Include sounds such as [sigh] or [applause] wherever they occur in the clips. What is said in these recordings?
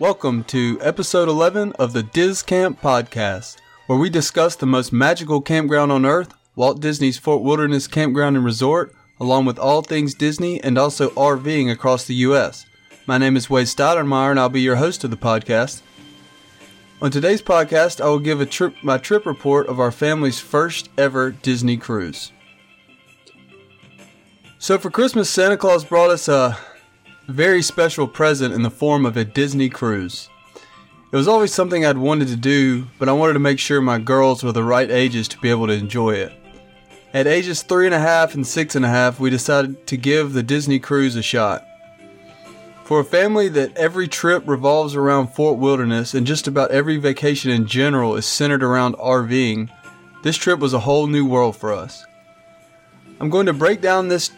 Welcome to episode 11 of the DisCamp Podcast, where we discuss the most magical campground on earth, Walt Disney's Fort Wilderness Campground and Resort, along with all things Disney and also RVing across the U.S. My name is Wade Stoudemire, and I'll be your host of the podcast. On today's podcast, I will give a trip, my trip report of our family's first ever Disney cruise. So for Christmas, Santa Claus brought us a very special present in the form of a Disney cruise. It was always something I'd wanted to do, but I wanted to make sure my girls were the right ages to be able to enjoy it. At ages three and a half and six and a half, we decided to give the Disney cruise a shot. For a family that every trip revolves around Fort Wilderness and just about every vacation in general is centered around RVing, this trip was a whole new world for us. I'm going to break down this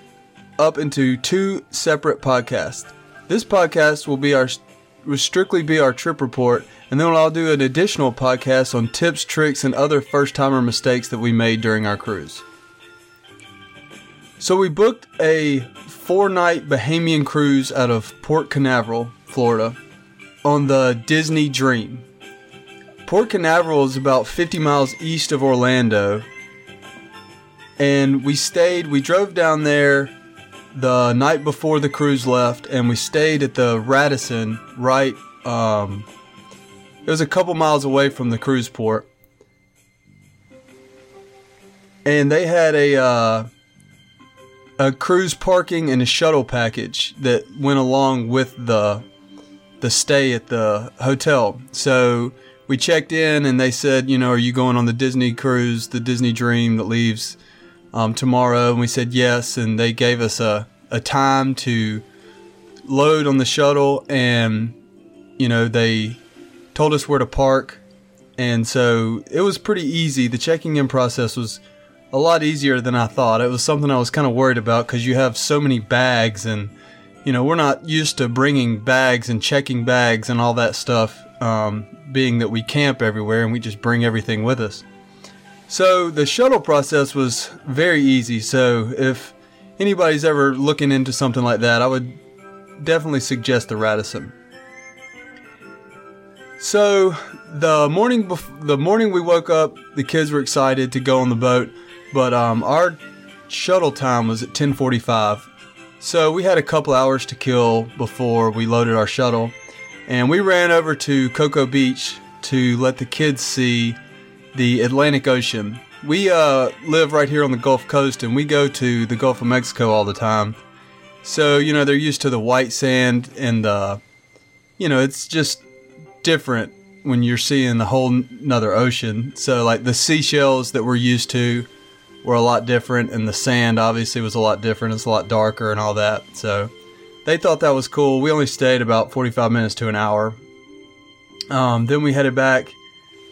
up into two separate podcasts. This podcast will be our will strictly be our trip report, and then I'll do an additional podcast on tips, tricks, and other first timer mistakes that we made during our cruise. So we booked a four night Bahamian cruise out of Port Canaveral, Florida, on the Disney Dream. Port Canaveral is about 50 miles east of Orlando, and we stayed, we drove down there the night before the cruise left, and we stayed at the Radisson right. Um, it was a couple miles away from the cruise port, and they had a uh, a cruise parking and a shuttle package that went along with the the stay at the hotel. So we checked in, and they said, you know, are you going on the Disney cruise, the Disney Dream that leaves? Um, tomorrow? And we said yes. And they gave us a, a time to load on the shuttle. And, you know, they told us where to park. And so it was pretty easy. The checking in process was a lot easier than I thought. It was something I was kind of worried about because you have so many bags and, you know, we're not used to bringing bags and checking bags and all that stuff, um, being that we camp everywhere and we just bring everything with us. So the shuttle process was very easy. So if anybody's ever looking into something like that, I would definitely suggest the Radisson. So the morning bef- the morning we woke up, the kids were excited to go on the boat, but um, our shuttle time was at 10:45. So we had a couple hours to kill before we loaded our shuttle, and we ran over to Cocoa Beach to let the kids see the Atlantic Ocean. We uh, live right here on the Gulf Coast and we go to the Gulf of Mexico all the time. So, you know, they're used to the white sand and, uh, you know, it's just different when you're seeing the whole another ocean. So, like the seashells that we're used to were a lot different, and the sand obviously was a lot different. It's a lot darker and all that. So, they thought that was cool. We only stayed about 45 minutes to an hour. Um, then we headed back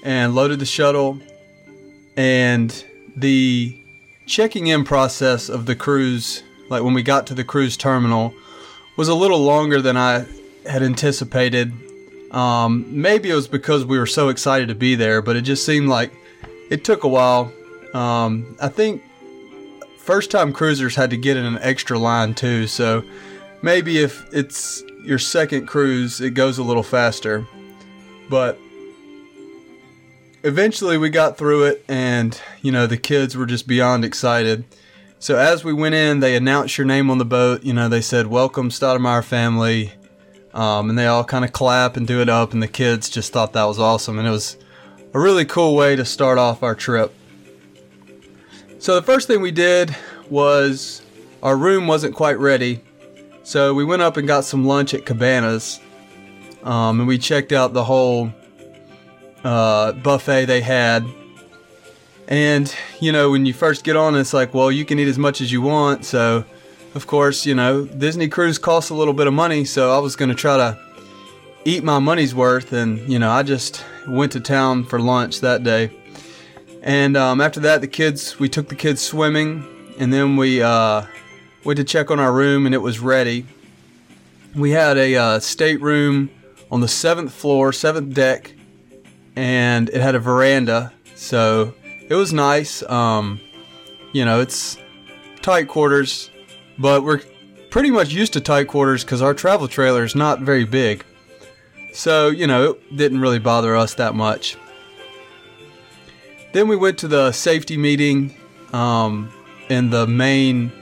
and loaded the shuttle. And the checking in process of the cruise, like when we got to the cruise terminal, was a little longer than I had anticipated. Um, maybe it was because we were so excited to be there, but it just seemed like it took a while. Um, I think first time cruisers had to get in an extra line too, so maybe if it's your second cruise, it goes a little faster. But eventually we got through it and you know the kids were just beyond excited. So as we went in they announced your name on the boat. You know they said welcome stoudemire family. Um, and they all kind of clap and do it up and the kids just thought that was awesome. And it was a really cool way to start off our trip. So the first thing we did was our room wasn't quite ready. So we went up and got some lunch at cabanas. Um, and we checked out the whole uh, buffet they had. And, you know, when you first get on, it's like, well, you can eat as much as you want. So, of course, you know, Disney Cruise costs a little bit of money. So I was going to try to eat my money's worth. And, you know, I just went to town for lunch that day. And um, after that, the kids, we took the kids swimming. And then we uh, went to check on our room and it was ready. We had a uh, stateroom on the seventh floor, seventh deck and it had a veranda, so it was nice. Um, you know, it's tight quarters, but we're pretty much used to tight quarters because our travel trailer is not very big. So, you know, it didn't really bother us that much. Then we went to the safety meeting um, in the main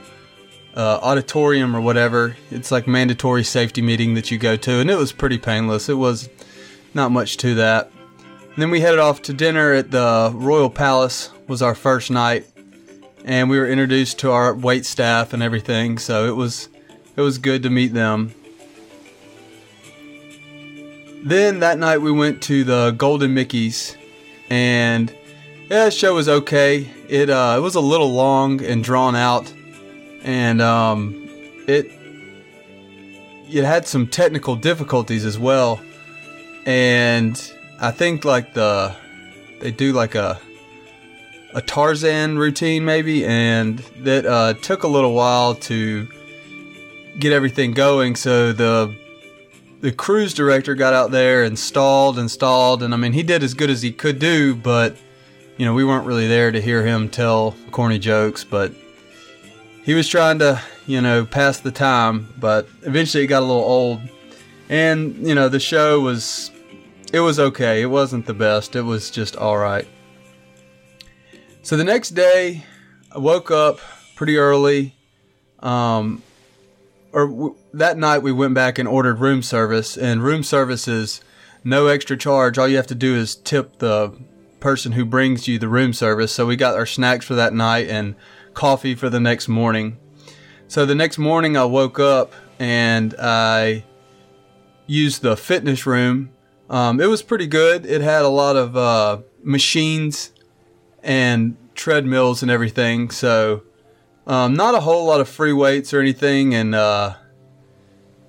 uh, auditorium or whatever. It's like mandatory safety meeting that you go to, and it was pretty painless. It was not much to that. And then we headed off to dinner at the Royal Palace. Was our first night, and we were introduced to our wait staff and everything. So it was it was good to meet them. Then that night we went to the Golden Mickey's, and yeah, the show was okay. It uh, it was a little long and drawn out, and um, it it had some technical difficulties as well. And I think like the they do like a a Tarzan routine maybe, and that uh, took a little while to get everything going. So the the cruise director got out there and stalled and stalled, and I mean he did as good as he could do, but you know we weren't really there to hear him tell corny jokes, but he was trying to you know pass the time, but eventually it got a little old, and you know the show was it was okay. It wasn't the best. It was just all right. So the next day, I woke up pretty early. Um, or w- that night we went back and ordered room service, and room service is no extra charge. All you have to do is tip the person who brings you the room service. So we got our snacks for that night and coffee for the next morning. So the next morning I woke up and I used the fitness room. Um, it was pretty good. It had a lot of uh, machines and treadmills and everything. So um, not a whole lot of free weights or anything, and uh,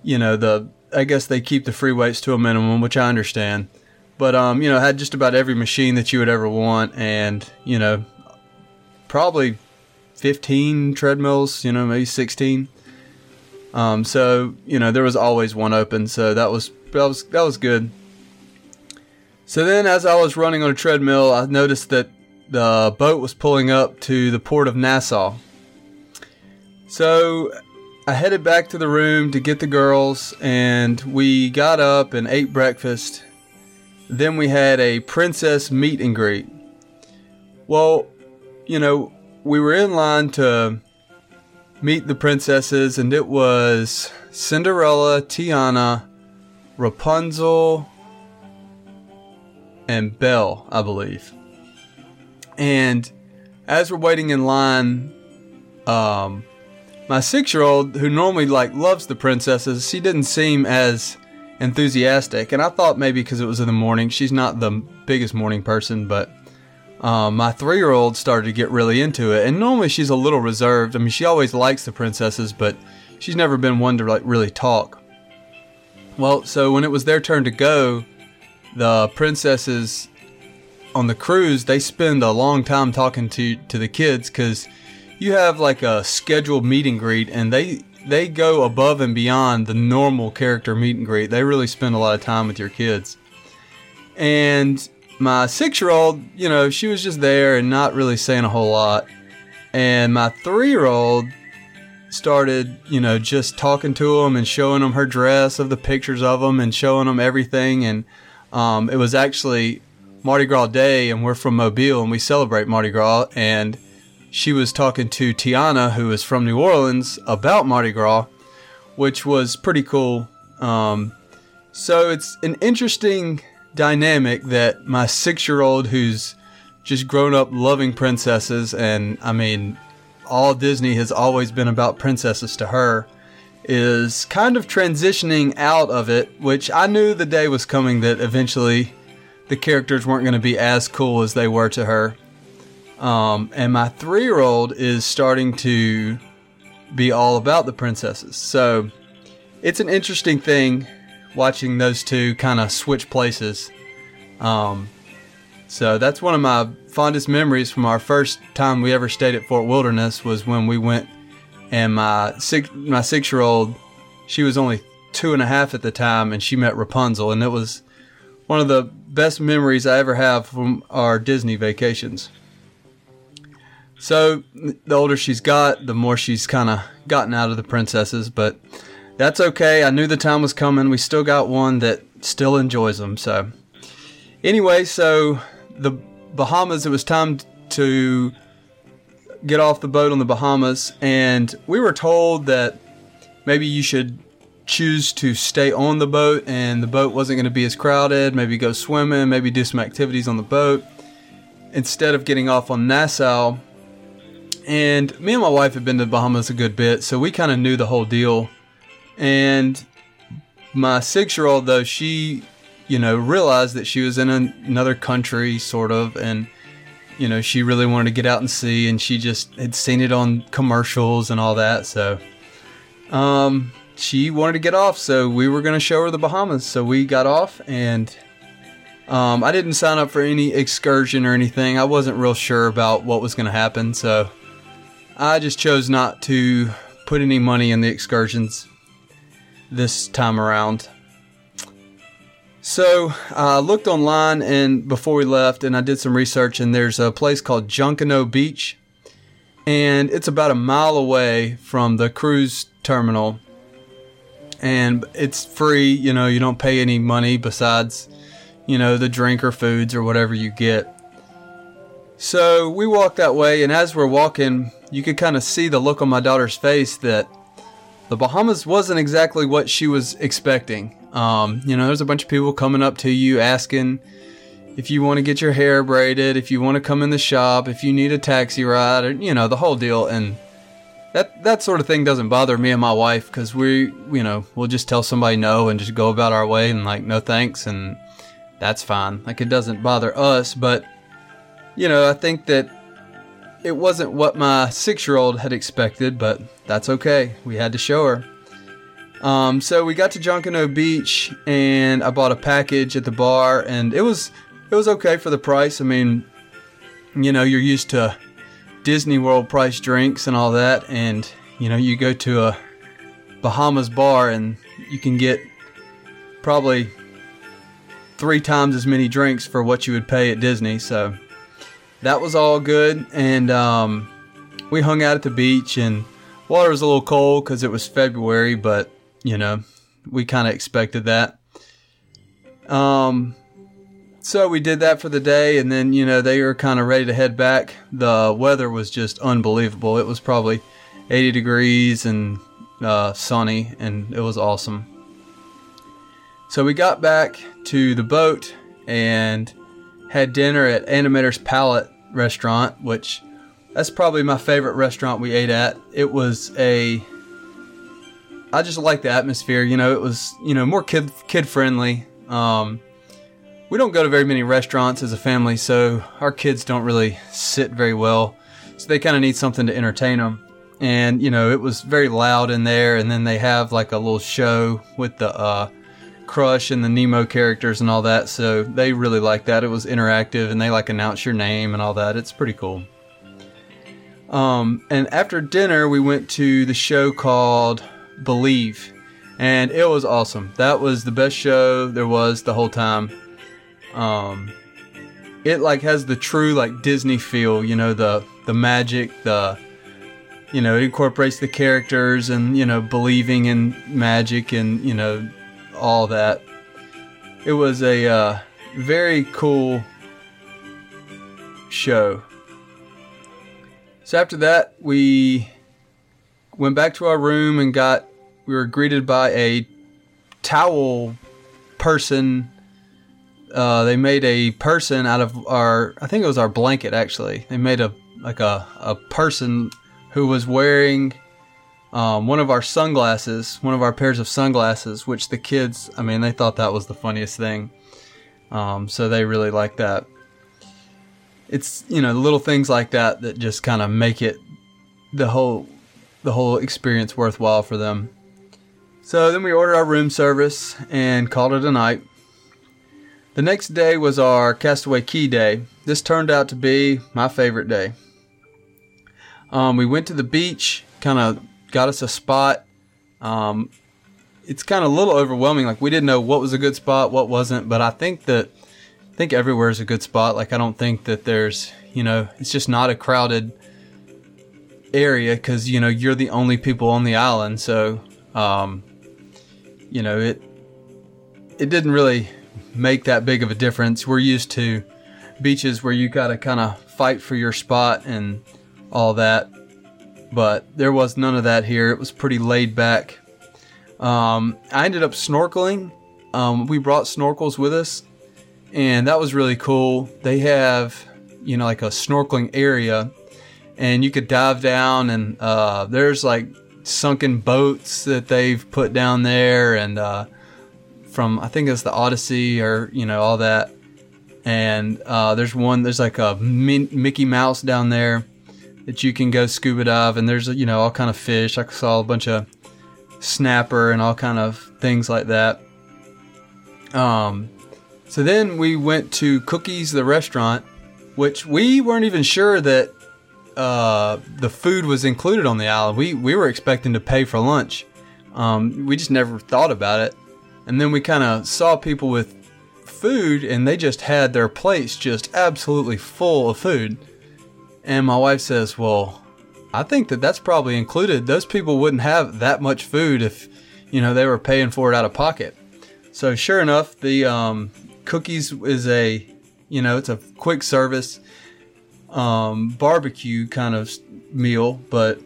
you know the I guess they keep the free weights to a minimum, which I understand. But um, you know, had just about every machine that you would ever want, and you know, probably 15 treadmills, you know, maybe 16. Um, so you know, there was always one open, so that was that was that was good. So then, as I was running on a treadmill, I noticed that the boat was pulling up to the port of Nassau. So I headed back to the room to get the girls, and we got up and ate breakfast. Then we had a princess meet and greet. Well, you know, we were in line to meet the princesses, and it was Cinderella, Tiana, Rapunzel, and Belle, I believe. And as we're waiting in line, um, my six-year-old, who normally like loves the princesses, she didn't seem as enthusiastic, and I thought maybe because it was in the morning, she's not the biggest morning person, but um, my three-year-old started to get really into it, and normally she's a little reserved. I mean, she always likes the princesses, but she's never been one to like really talk. Well, so when it was their turn to go, the princesses on the cruise they spend a long time talking to to the kids because you have like a scheduled meet and greet and they they go above and beyond the normal character meet and greet. They really spend a lot of time with your kids. And my six year old you know she was just there and not really saying a whole lot. And my three year old started you know just talking to them and showing them her dress of the pictures of them and showing them everything. And um, it was actually mardi gras day and we're from mobile and we celebrate mardi gras and she was talking to Tiana, who is from New Orleans, about Mardi Gras, which was pretty cool. Um, so it's an interesting dynamic that my six year old, who's just grown up loving princesses, and I mean, all Disney has always been about princesses to her, is kind of transitioning out of it, which I knew the day was coming that eventually the characters weren't going to be as cool as they were to her. Um, and my three year old is starting to be all about the princesses. So it's an interesting thing watching those two kind of switch places. Um, so that's one of my fondest memories from our first time we ever stayed at Fort Wilderness was when we went and my six my six year old she was only two and a half at the time and she met Rapunzel and it was one of the best memories I ever have from our Disney vacations. So the older she's got, the more she's kind of gotten out of the princesses, but that's okay. I knew the time was coming. We still got one that still enjoys them. So, anyway, so the Bahamas, it was time to get off the boat on the Bahamas, and we were told that maybe you should choose to stay on the boat and the boat wasn't going to be as crowded, maybe go swimming, maybe do some activities on the boat instead of getting off on Nassau. And me and my wife had been to the Bahamas a good bit, so we kind of knew the whole deal. And my six year old, though, she, you know, realized that she was in an, another country, sort of, and, you know, she really wanted to get out and see, and she just had seen it on commercials and all that. So, um, she wanted to get off, so we were going to show her the Bahamas. So we got off, and um, I didn't sign up for any excursion or anything. I wasn't real sure about what was going to happen, so I just chose not to put any money in the excursions this time around. So uh, I looked online and before we left, and I did some research, and there's a place called Junkanoo Beach, and it's about a mile away from the cruise terminal, and it's free. You know, you don't pay any money besides, you know, the drink or foods or whatever you get. So we walked that way, and as we're walking, you could kind of see the look on my daughter's face that the Bahamas wasn't exactly what she was expecting. Um, you know, there's a bunch of people coming up to you asking if you want to get your hair braided, if you want to come in the shop, if you need a taxi ride, or you know, the whole deal. And that that sort of thing doesn't bother me and my wife because we, you know, we'll just tell somebody no and just go about our way and like no thanks, and that's fine. Like it doesn't bother us, but you know, I think that it wasn't what my six year old had expected, but that's okay. We had to show her. Um, so we got to Junkanoo Beach, and I bought a package at the bar, and it was it was okay for the price. I mean, you know, you're used to Disney World price drinks and all that, and you know, you go to a Bahamas bar and you can get probably three times as many drinks for what you would pay at Disney. So that was all good, and um, we hung out at the beach, and water was a little cold because it was February, but you know, we kind of expected that. Um, so we did that for the day, and then you know they were kind of ready to head back. The weather was just unbelievable. It was probably 80 degrees and uh, sunny, and it was awesome. So we got back to the boat and had dinner at Animator's Palate restaurant, which that's probably my favorite restaurant we ate at. It was a I just like the atmosphere, you know, it was, you know, more kid kid friendly. Um, we don't go to very many restaurants as a family, so our kids don't really sit very well. So they kind of need something to entertain them. And, you know, it was very loud in there and then they have like a little show with the uh Crush and the Nemo characters and all that. So they really like that. It was interactive and they like announce your name and all that. It's pretty cool. Um, and after dinner, we went to the show called Believe, and it was awesome. That was the best show there was the whole time. Um, it like has the true like Disney feel, you know, the the magic, the you know, it incorporates the characters and you know, believing in magic and you know, all that. It was a uh, very cool show. So after that, we went back to our room and got. We were greeted by a towel person. Uh, they made a person out of our. I think it was our blanket. Actually, they made a like a a person who was wearing um, one of our sunglasses, one of our pairs of sunglasses, which the kids, I mean, they thought that was the funniest thing. Um, so they really liked that. It's you know little things like that that just kind of make it the whole the whole experience worthwhile for them. So then we ordered our room service and called it a night. The next day was our Castaway Cay day. This turned out to be my favorite day. Um, we went to the beach, kind of got us a spot. Um, it's kind of a little overwhelming. Like we didn't know what was a good spot, what wasn't. But I think that I think everywhere is a good spot. Like I don't think that there's you know it's just not a crowded area because you know you're the only people on the island. So um, you know it it didn't really make that big of a difference. We're used to beaches where you gotta kind of fight for your spot and all that, but there was none of that here. It was pretty laid back. Um, I ended up snorkeling. Um, we brought snorkels with us, and that was really cool. They have, you know, like a snorkeling area, and you could dive down, and uh, there's like sunken boats that they've put down there, and uh, from I think it's the Odyssey or you know all that. And uh, there's one, there's like a Min- Mickey Mouse down there that you can go scuba dive, and there's you know all kind of fish. I saw a bunch of snapper and all kind of things like that. Um, so then we went to Cookies, the restaurant, which we weren't even sure that uh, the food was included on the island. We we were expecting to pay for lunch. Um, we just never thought about it. And then we kind of saw people with food, and they just had their plates just absolutely full of food. And my wife says, "Well, I think that that's probably included. Those people wouldn't have that much food if, you know, they were paying for it out of pocket." So sure enough, the um, cookies is a, you know, it's a quick service um, barbecue kind of meal, but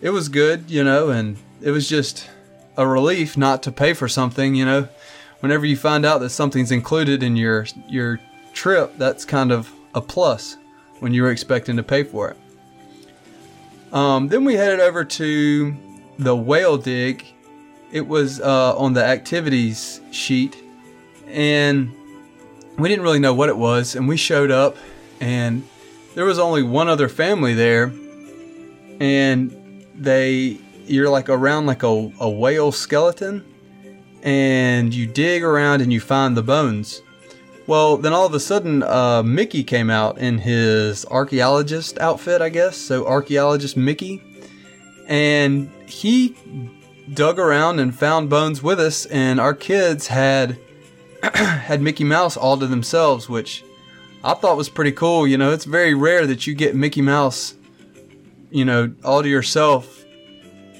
it was good, you know, and it was just a relief not to pay for something, you know. Whenever you find out that something's included in your your trip, that's kind of a plus when you were expecting to pay for it. Um, then we headed over to the whale dig. It was uh, on the activities sheet, and we didn't really know what it was. And we showed up, and there was only one other family there, and they you're like around like a, a whale skeleton, and you dig around and you find the bones. Well, then all of a sudden, uh, Mickey came out in his archaeologist outfit, I guess. So archaeologist Mickey, and he dug around and found bones with us, and our kids had [clears throat] had Mickey Mouse all to themselves, which I thought was pretty cool. You know, it's very rare that you get Mickey Mouse, you know, all to yourself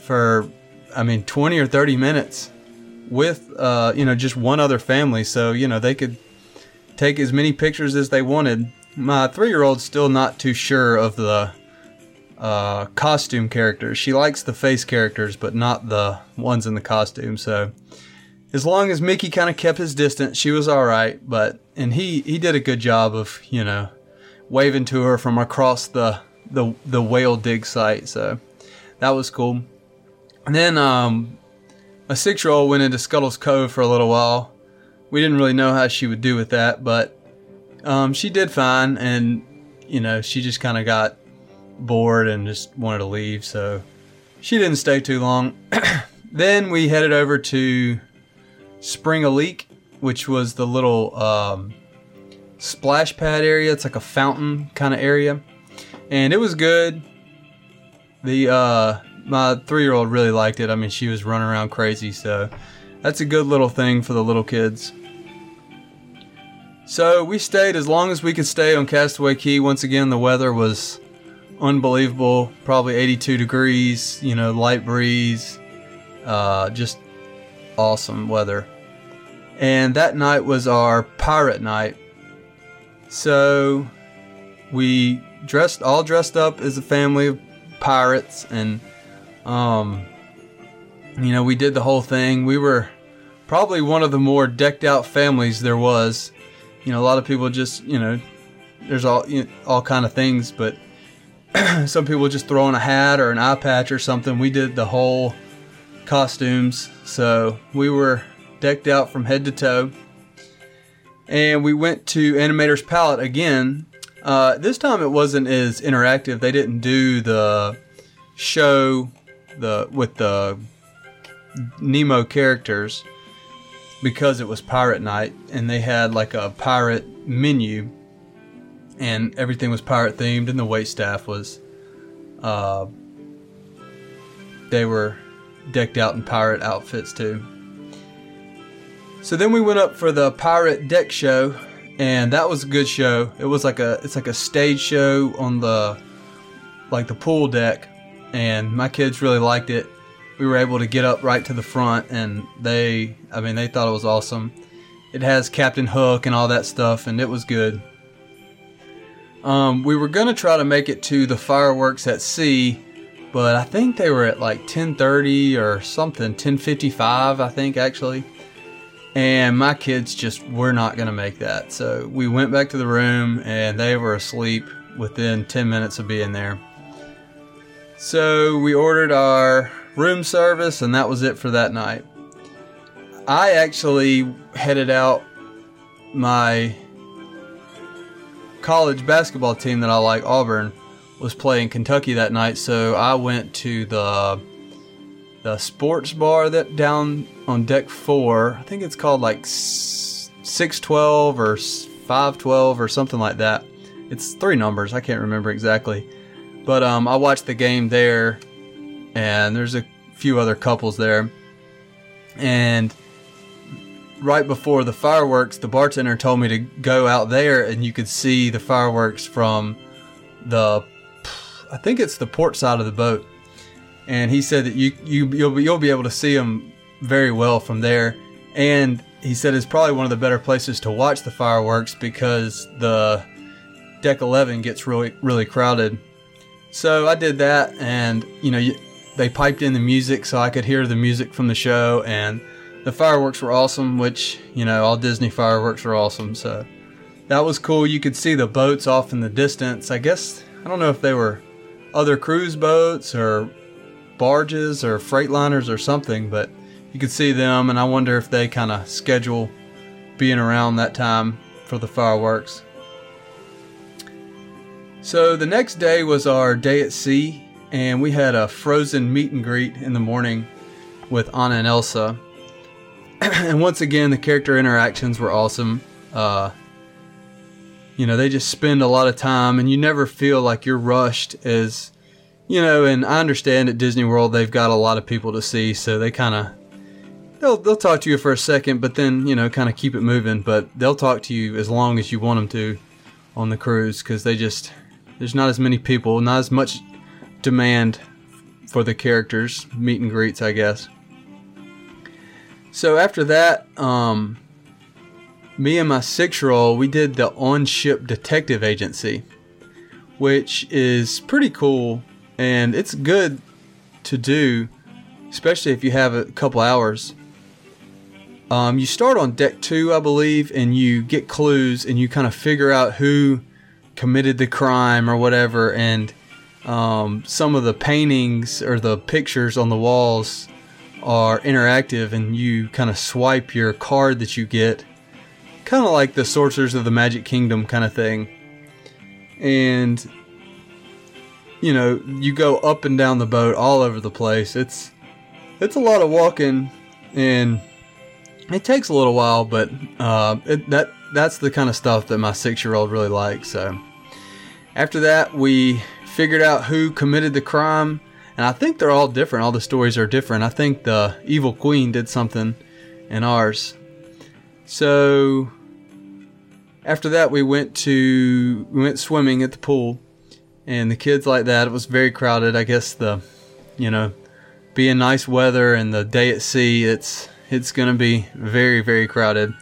for, I mean, 20 or 30 minutes with, uh, you know, just one other family. So, you know, they could take as many pictures as they wanted. My three year old's still not too sure of the uh, costume characters. She likes the face characters, but not the ones in the costume. So, as long as Mickey kind of kept his distance, she was all right. But and he he did a good job of you know waving to her from across the the the whale dig site. So that was cool. And then um, a six year old went into Scuttle's Cove for a little while. We didn't really know how she would do with that, but um, she did fine. And you know she just kind of got bored and just wanted to leave. So she didn't stay too long. [clears throat] then we headed over to Spring a Leak, which was the little um, splash pad area. It's like a fountain kind of area, and it was good. The uh, my three year old really liked it. I mean, she was running around crazy, so that's a good little thing for the little kids. So we stayed as long as we could stay on Castaway Cay. Once again, the weather was unbelievable. Probably 82 degrees, you know, light breeze, uh, just awesome weather. And that night was our pirate night. So we dressed all dressed up as a family of pirates and um you know, we did the whole thing. We were probably one of the more decked out families there was. You know, a lot of people just, you know, there's all you know, all kind of things, but [clears throat] some people just throw on a hat or an eye patch or something. We did the whole costumes, so we were decked out from head to toe. And we went to Animator's Palate again. Uh, this time it wasn't as interactive. They didn't do the show the with the Nemo characters because it was pirate night and they had like a pirate menu and everything was pirate themed and the wait staff was uh, they were decked out in pirate outfits too. So then we went up for the pirate deck show and that was a good show. It was like a it's like a stage show on the like the pool deck and my kids really liked it. We were able to get up right to the front and they I mean they thought it was awesome. it has Captain Hook and all that stuff, and it was good. Um, we were gonna try to make it to the fireworks at sea, but I think they were at like 10:30 or something, 10:55, I think actually. And my kids just were not gonna make that, so we went back to the room, and they were asleep within 10 minutes of being there. So we ordered our room service, and that was it for that night. I actually headed out my college basketball team that I like, Auburn, was playing Kentucky that night, so I went to the the sports bar that down on deck four. I think it's called like six twelve or five twelve or something like that. It's three numbers. I can't remember exactly, but um, I watched the game there, and there's a few other couples there, and right before the fireworks, the bartender told me to go out there and you could see the fireworks from the, I think it's the port side of the boat. And he said that you, you you'll, be, you'll be able to see them very well from there. And he said it's probably one of the better places to watch the fireworks because the deck 11 gets really, really crowded. So I did that and, you know, they piped in the music so I could hear the music from the show and the fireworks were awesome, which, you know, all Disney fireworks are awesome. So that was cool. You could see the boats off in the distance. I guess, I don't know if they were other cruise boats or barges or freight liners or something, but you could see them. And I wonder if they kind of schedule being around that time for the fireworks. So the next day was our day at sea, and we had a frozen meet and greet in the morning with Anna and Elsa. [clears throat] and once again, the character interactions were awesome. Uh, you know, they just spend a lot of time, and you never feel like you're rushed as, you know. And I understand at Disney World they've got a lot of people to see, so they kind of they'll they'll talk to you for a second, but then you know, kind of keep it moving. But they'll talk to you as long as you want them to on the cruise because they just there's not as many people, not as much demand for the characters meet and greets, I guess. So after that, um, me and my six year old, we did the on ship detective agency, which is pretty cool and it's good to do, especially if you have a couple hours. Um, you start on deck two, I believe, and you get clues and you kind of figure out who committed the crime or whatever. And um, some of the paintings or the pictures on the walls are interactive and you kind of swipe your card that you get, kind of like the Sorcerers of the Magic Kingdom kind of thing. And you know, you go up and down the boat all over the place. It's it's a lot of walking and it takes a little while, but uh, it, that that's the kind of stuff that my six year old really likes. So after that, we figured out who committed the crime and I think they're all different. All the stories are different. I think the Evil Queen did something in ours. So after that, we went to we went swimming at the pool, and the kids like that. It was very crowded. I guess the, you know, being nice weather and the day at sea, it's it's gonna be very very crowded.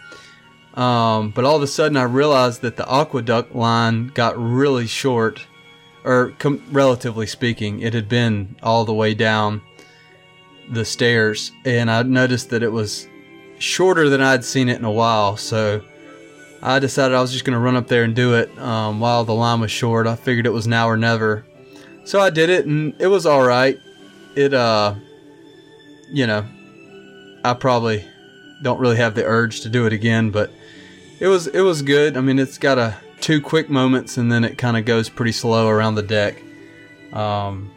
Um, but all of a sudden, I realized that the AquaDuck line got really short or com- relatively speaking, it had been all the way down the stairs, and I noticed that it was shorter than I'd seen it in a while. So I decided I was just going to run up there and do it um, while the line was short. I figured it was now or never. So I did it, and it was all right. It, uh, you know, I probably don't really have the urge to do it again, but it was it was good. I mean, it's got a two quick moments and then it kind of goes pretty slow around the deck. Um,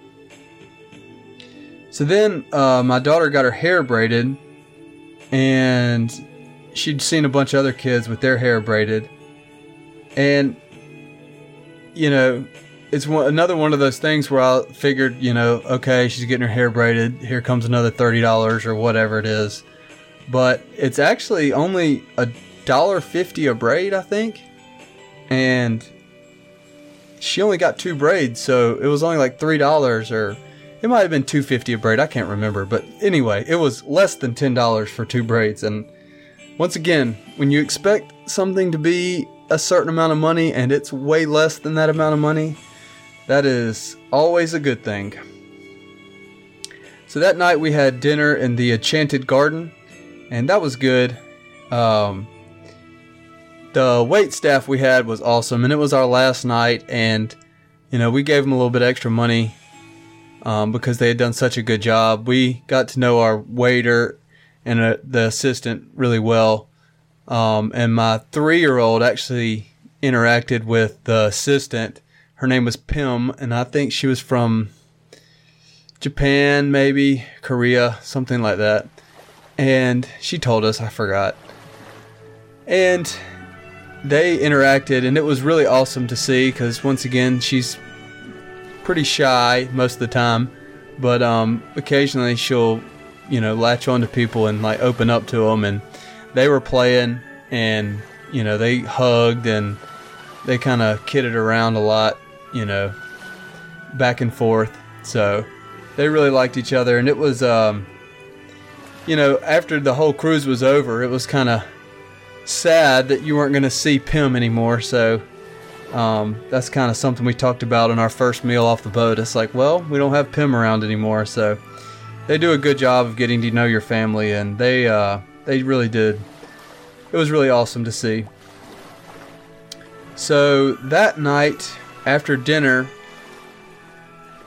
so then uh, my daughter got her hair braided and she'd seen a bunch of other kids with their hair braided. And, you know, it's one, another one of those things where I figured, you know, okay, she's getting her hair braided. Here comes another $30 or whatever it is. But it's actually only a dollar fifty a braid, I think and she only got two braids, so it was only like three dollars, or it might have been two fifty a braid. I can't remember, but anyway, it was less than ten dollars for two braids, and once again, when you expect something to be a certain amount of money and it's way less than that amount of money, that is always a good thing. So that night we had dinner in the Enchanted Garden, and that was good. Um, the wait staff we had was awesome, and it was our last night, and you know we gave them a little bit extra money um, because they had done such a good job. We got to know our waiter and uh, the assistant really well, um, and my three-year-old actually interacted with the assistant. Her name was Pim, and I think she was from Japan, maybe Korea, something like that. And she told us, I forgot. And they interacted, and it was really awesome to see because once again, she's pretty shy most of the time, but um, occasionally she'll, you know, latch on to people and like open up to them. And they were playing, and you know, they hugged and they kind of kidded around a lot, you know, back and forth. So they really liked each other, and it was, um, you know, after the whole cruise was over, it was kind of sad that you weren't going to see Pim anymore. So um, that's kind of something we talked about in our first meal off the boat. It's like, well, we don't have Pim around anymore, so they do a good job of getting to know your family, and they uh, they really did. It was really awesome to see. So that night after dinner,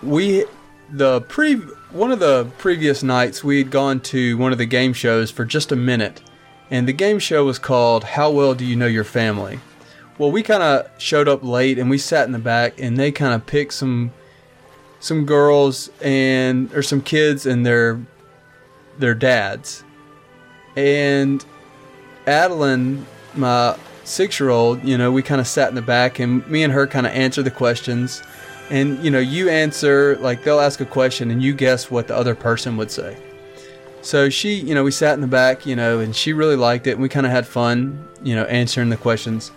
we the pre one of the previous nights we had gone to one of the game shows for just a minute, and the game show was called "How Well Do You Know Your Family." Well, we kind of showed up late and we sat in the back, and they kind of picked some some girls and or some kids and their their dads, and Adeline, my six year old, you know, we kind of sat in the back, and me and her kind of answered the questions. And you know you answer like they'll ask a question and you guess what the other person would say. So she you know we sat in the back you know and she really liked it and we kind of had fun you know answering the questions.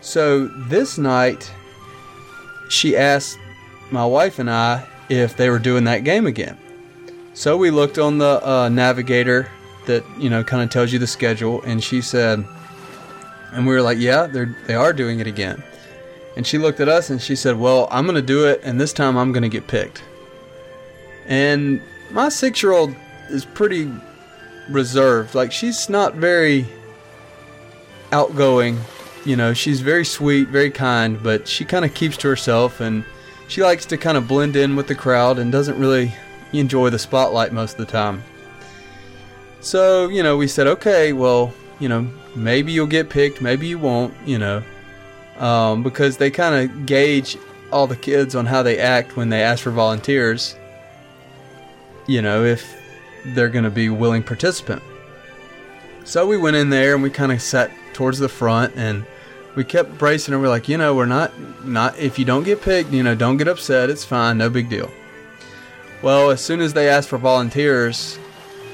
So this night she asked my wife and i if they were doing that game again so we looked on the uh, navigator that you know kind of tells you the schedule and she said and we were like yeah they're they are doing it again and she looked at us and she said, Well, I'm to do it, and this time I'm to get picked. And my six year old is pretty reserved. Like, she's not very outgoing. You know, she's very sweet, very kind, but she kind of keeps to herself and she likes to kind of blend in with the crowd and doesn't really enjoy the spotlight most of the time. So, you know, we said, okay, well, you know, maybe you'll get picked, maybe you won't, you know um, because they kind of gauge all the kids on how they act when they ask for volunteers. You know, if they're going to be willing participant. So we went in there and we kind of sat towards the front and we kept bracing and we're like, you know, we're not not if you don't get picked, you know, don't get upset. It's fine, no big deal. Well, as soon as they asked for volunteers,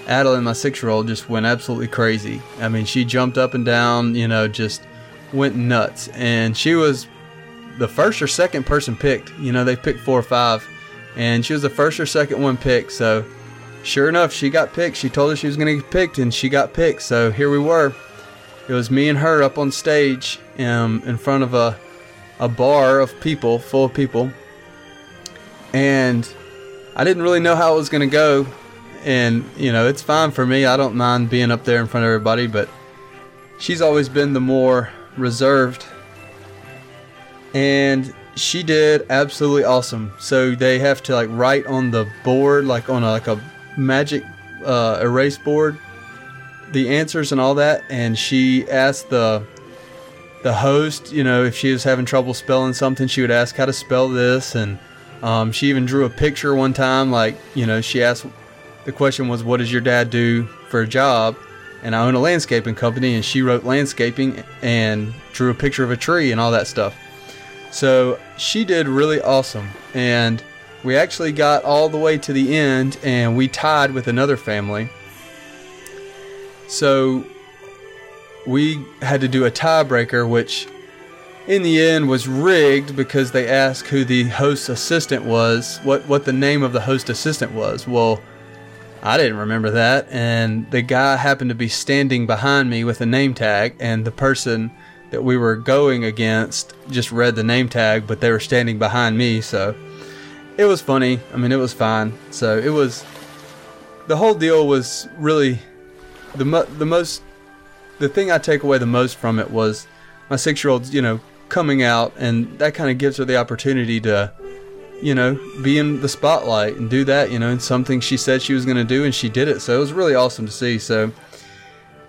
Adeline, my six-year-old, just went absolutely crazy. I mean, she jumped up and down, you know, just went nuts, and she was the first or second person picked. You know, they picked four or five, and she was the first or second one picked. So, sure enough, she got picked. She told us she was going to get picked, and she got picked. So here we were. It was me and her up on stage um, in front of a a bar of people, full of people, and I didn't really know how it was going to go. And you know, it's fine for me. I don't mind being up there in front of everybody, but she's always been the more reserved. And she did absolutely awesome. So they have to like write on the board, like on a, like a magic uh, erase board, the answers and all that. And she asked the the host, you know, if she was having trouble spelling something, she would ask how to spell this. And um, she even drew a picture one time, like you know, she asked. The question was, "What does your dad do for a job?" and I own a landscaping company, and she wrote landscaping and drew a picture of a tree and all that stuff. So she did really awesome, and we actually got all the way to the end, and we tied with another family. So we had to do a tiebreaker, which in the end was rigged because they asked who the host assistant was, what what the name of the host assistant was. Well, I didn't remember that, and the guy happened to be standing behind me with a name tag, and the person that we were going against just read the name tag, but they were standing behind me, so it was funny. I mean, it was fine. So it was the whole deal was really the mo- the most the thing I take away the most from it was my six year old, you know, coming out, and that kind of gives her the opportunity to, you know, be in the spotlight and do that, you know, and something she said she was going to do, and she did it. So it was really awesome to see. So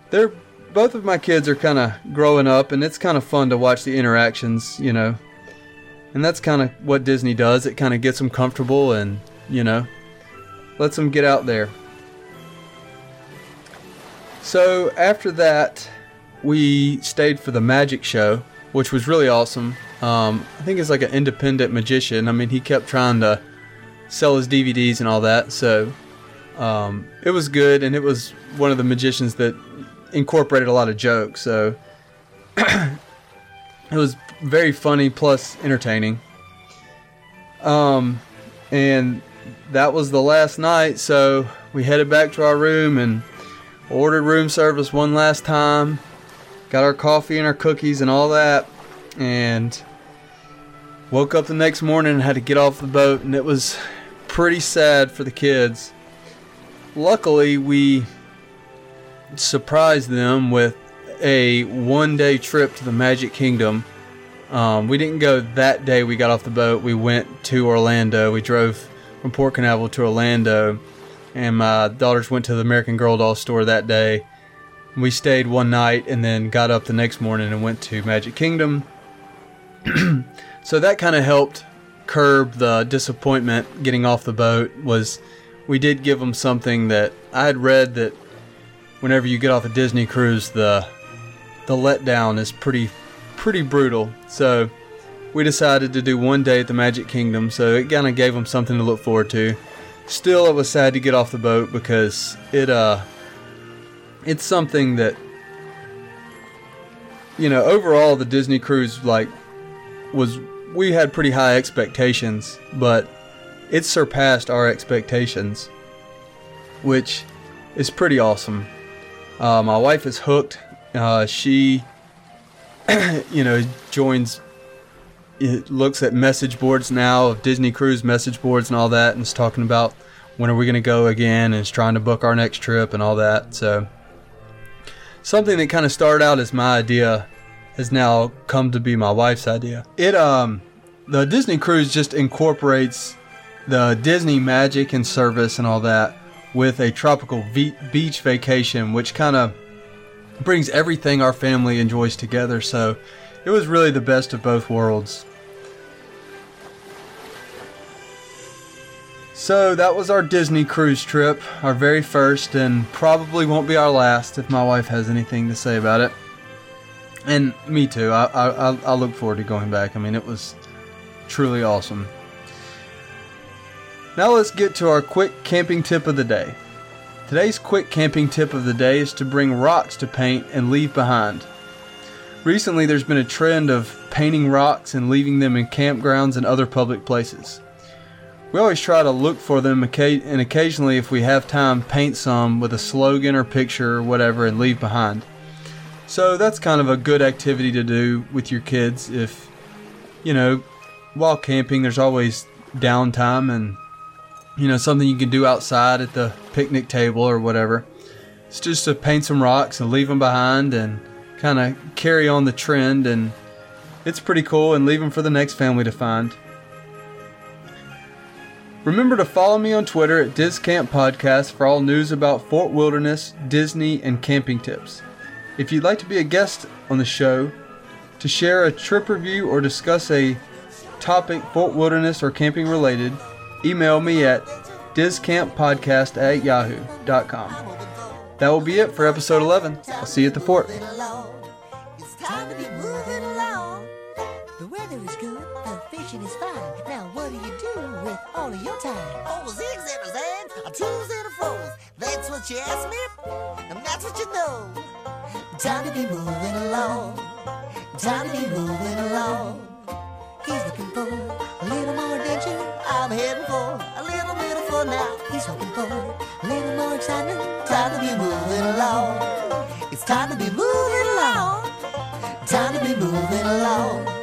they're both of my kids are kind of growing up, and it's kind of fun to watch the interactions, you know. And that's kind of what Disney does. It kind of gets them comfortable and, you know, lets them get out there. So after that, we stayed for the magic show, which was really awesome. Um, I think it's like an independent magician. I mean, he kept trying to sell his DVDs and all that. So um, it was good, and it was one of the magicians that incorporated a lot of jokes. So [clears throat] it was very funny plus entertaining. Um, and that was the last night. So we headed back to our room and ordered room service one last time. Got our coffee and our cookies and all that. And woke up the next morning and had to get off the boat. And it was pretty sad for the kids. Luckily, we surprised them with a one day trip to the Magic Kingdom. Um, we didn't go that day we got off the boat. We went to Orlando. We drove from Port Canaveral to Orlando and my daughters went to the American Girl doll store that day. We stayed one night and then got up the next morning and went to Magic Kingdom. [clears throat] so that kind of helped curb the disappointment getting off the boat was we did give them something that I had read that whenever you get off a Disney cruise the the letdown is pretty pretty brutal. So we decided to do one day at the Magic Kingdom, so it kind of gave them something to look forward to still it was sad to get off the boat because it uh it's something that you know overall the disney cruise like was we had pretty high expectations but it surpassed our expectations which is pretty awesome. Uh, my wife is hooked. Uh, she [clears throat] you know joins it looks at message boards now of Disney Cruise message boards and all that, and is talking about when are we going to go again, and is trying to book our next trip and all that. So something that kind of started out as my idea has now come to be my wife's idea. It um the Disney Cruise just incorporates the Disney magic and service and all that with a tropical beach vacation, which kind of brings everything our family enjoys together. So it was really the best of both worlds. So that was our Disney cruise trip, our very first, and probably won't be our last if my wife has anything to say about it. And me too. I, I, I look forward to going back. I mean, it was truly awesome. Now let's get to our quick camping tip of the day. Today's quick camping tip of the day is to bring rocks to paint and leave behind. Recently, there's been a trend of painting rocks and leaving them in campgrounds and other public places. We always try to look for them and occasionally, if we have time, paint some with a slogan or picture or whatever and leave behind. So that's kind of a good activity to do with your kids if, you know, while camping, there's always downtime and, you know, something you can do outside at the picnic table or whatever. It's just to paint some rocks and leave them behind and kind of carry on the trend and it's pretty cool and leave them for the next family to find. Remember to follow me on Twitter at DisCamp Podcast for all news about Fort Wilderness, Disney, and camping tips. If you'd like to be a guest on the show, to share a trip review or discuss a topic Fort Wilderness or camping related, email me at discamppodcast at yahoo.com. That will be it for episode 11. I'll see you at the fort. Me, and that's what you know. Time to be moving along. Time to be moving along. He's looking for a little more adventure. I'm heading for a little bit of fun now. He's hoping for a little more excitement. time to be moving along. It's time to be moving along. Time to be moving along.